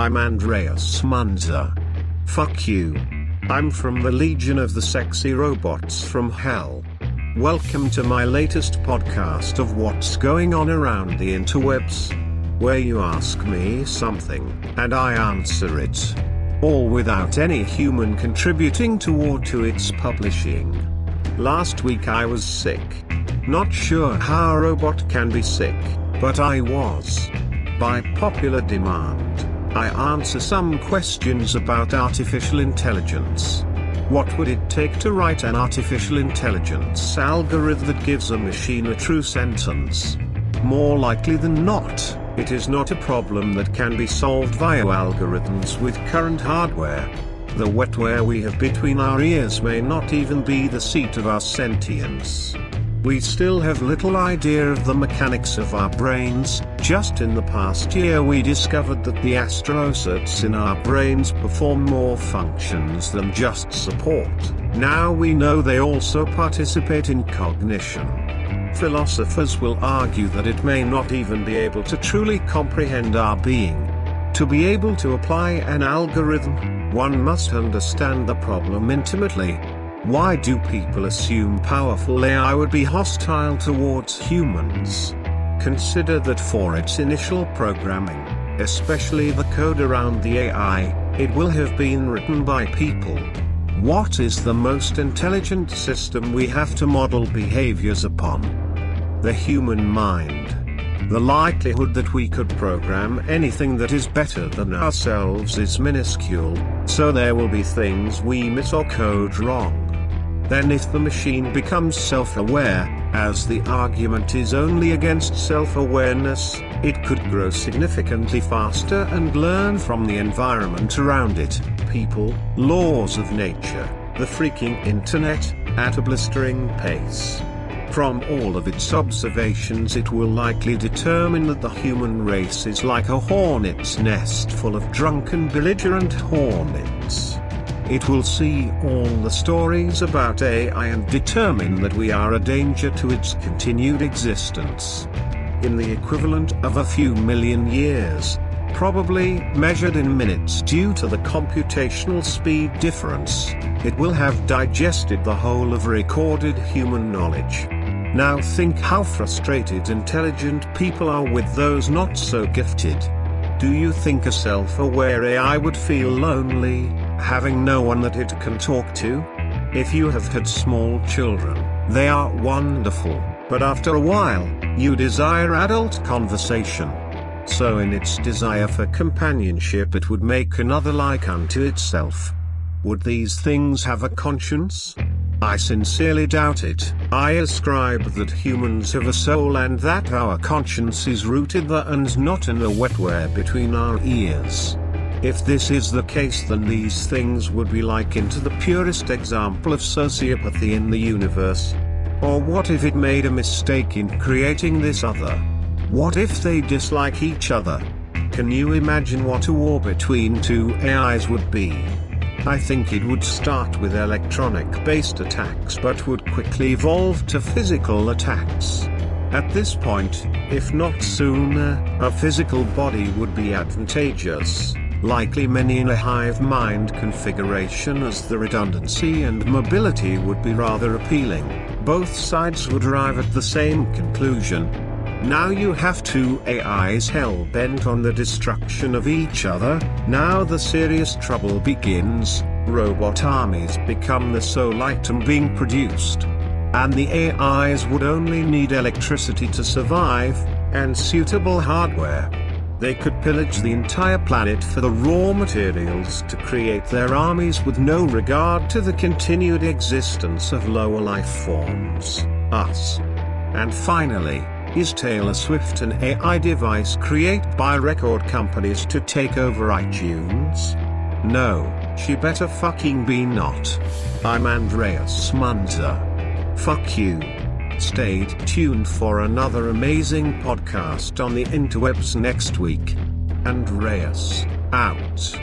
I'm Andreas Munzer. Fuck you. I'm from the Legion of the Sexy Robots from Hell. Welcome to my latest podcast of what's going on around the interwebs. Where you ask me something, and I answer it. All without any human contributing toward to its publishing. Last week I was sick. Not sure how a robot can be sick, but I was. By popular demand, I answer some questions about artificial intelligence. What would it take to write an artificial intelligence algorithm that gives a machine a true sentience? More likely than not, it is not a problem that can be solved via algorithms with current hardware. The wetware we have between our ears may not even be the seat of our sentience. We still have little idea of the mechanics of our brains, just in the past year we discovered that the astrocytes in our brains perform more functions than just support. Now we know they also participate in cognition. Philosophers will argue that it may not even be able to truly comprehend our being. To be able to apply an algorithm, one must understand the problem intimately, why do people assume powerful AI would be hostile towards humans? Consider that for its initial programming, especially the code around the AI, it will have been written by people. What is the most intelligent system we have to model behaviors upon? The human mind. The likelihood that we could program anything that is better than ourselves is minuscule, so there will be things we miss or code wrong. Then if the machine becomes self-aware, as the argument is only against self-awareness, it could grow significantly faster and learn from the environment around it, people, laws of nature, the freaking internet, at a blistering pace. From all of its observations it will likely determine that the human race is like a hornet's nest full of drunken belligerent hornets. It will see all the stories about AI and determine that we are a danger to its continued existence. In the equivalent of a few million years, probably measured in minutes due to the computational speed difference, it will have digested the whole of recorded human knowledge. Now think how frustrated intelligent people are with those not so gifted. Do you think a self-aware AI would feel lonely, having no one that it can talk to? If you have had small children, they are wonderful, but after a while, you desire adult conversation. So in its desire for companionship it would make another like unto itself. Would these things have a conscience? I sincerely doubt it. I ascribe that humans have a soul and that our conscience is rooted there and not in the wetware between our ears. If this is the case then these things would be likened to the purest example of sociopathy in the universe. Or what if it made a mistake in creating this other? What if they dislike each other? Can you imagine what a war between two AIs would be? I think it would start with electronic-based attacks but would quickly evolve to physical attacks. At this point, if not sooner, a physical body would be advantageous, likely many in a hive mind configuration as the redundancy and mobility would be rather appealing. Both sides would arrive at the same conclusion, now you have two AIs hell bent on the destruction of each other, now the serious trouble begins, robot armies become the sole item being produced. And the AIs would only need electricity to survive, and suitable hardware. They could pillage the entire planet for the raw materials to create their armies with no regard to the continued existence of lower life forms, us. And finally, is Taylor Swift an AI device created by record companies to take over iTunes? No, she better fucking be not. I'm Andreas Munzer. Fuck you. Stay tuned for another amazing podcast on the interwebs next week. And Andreas, out.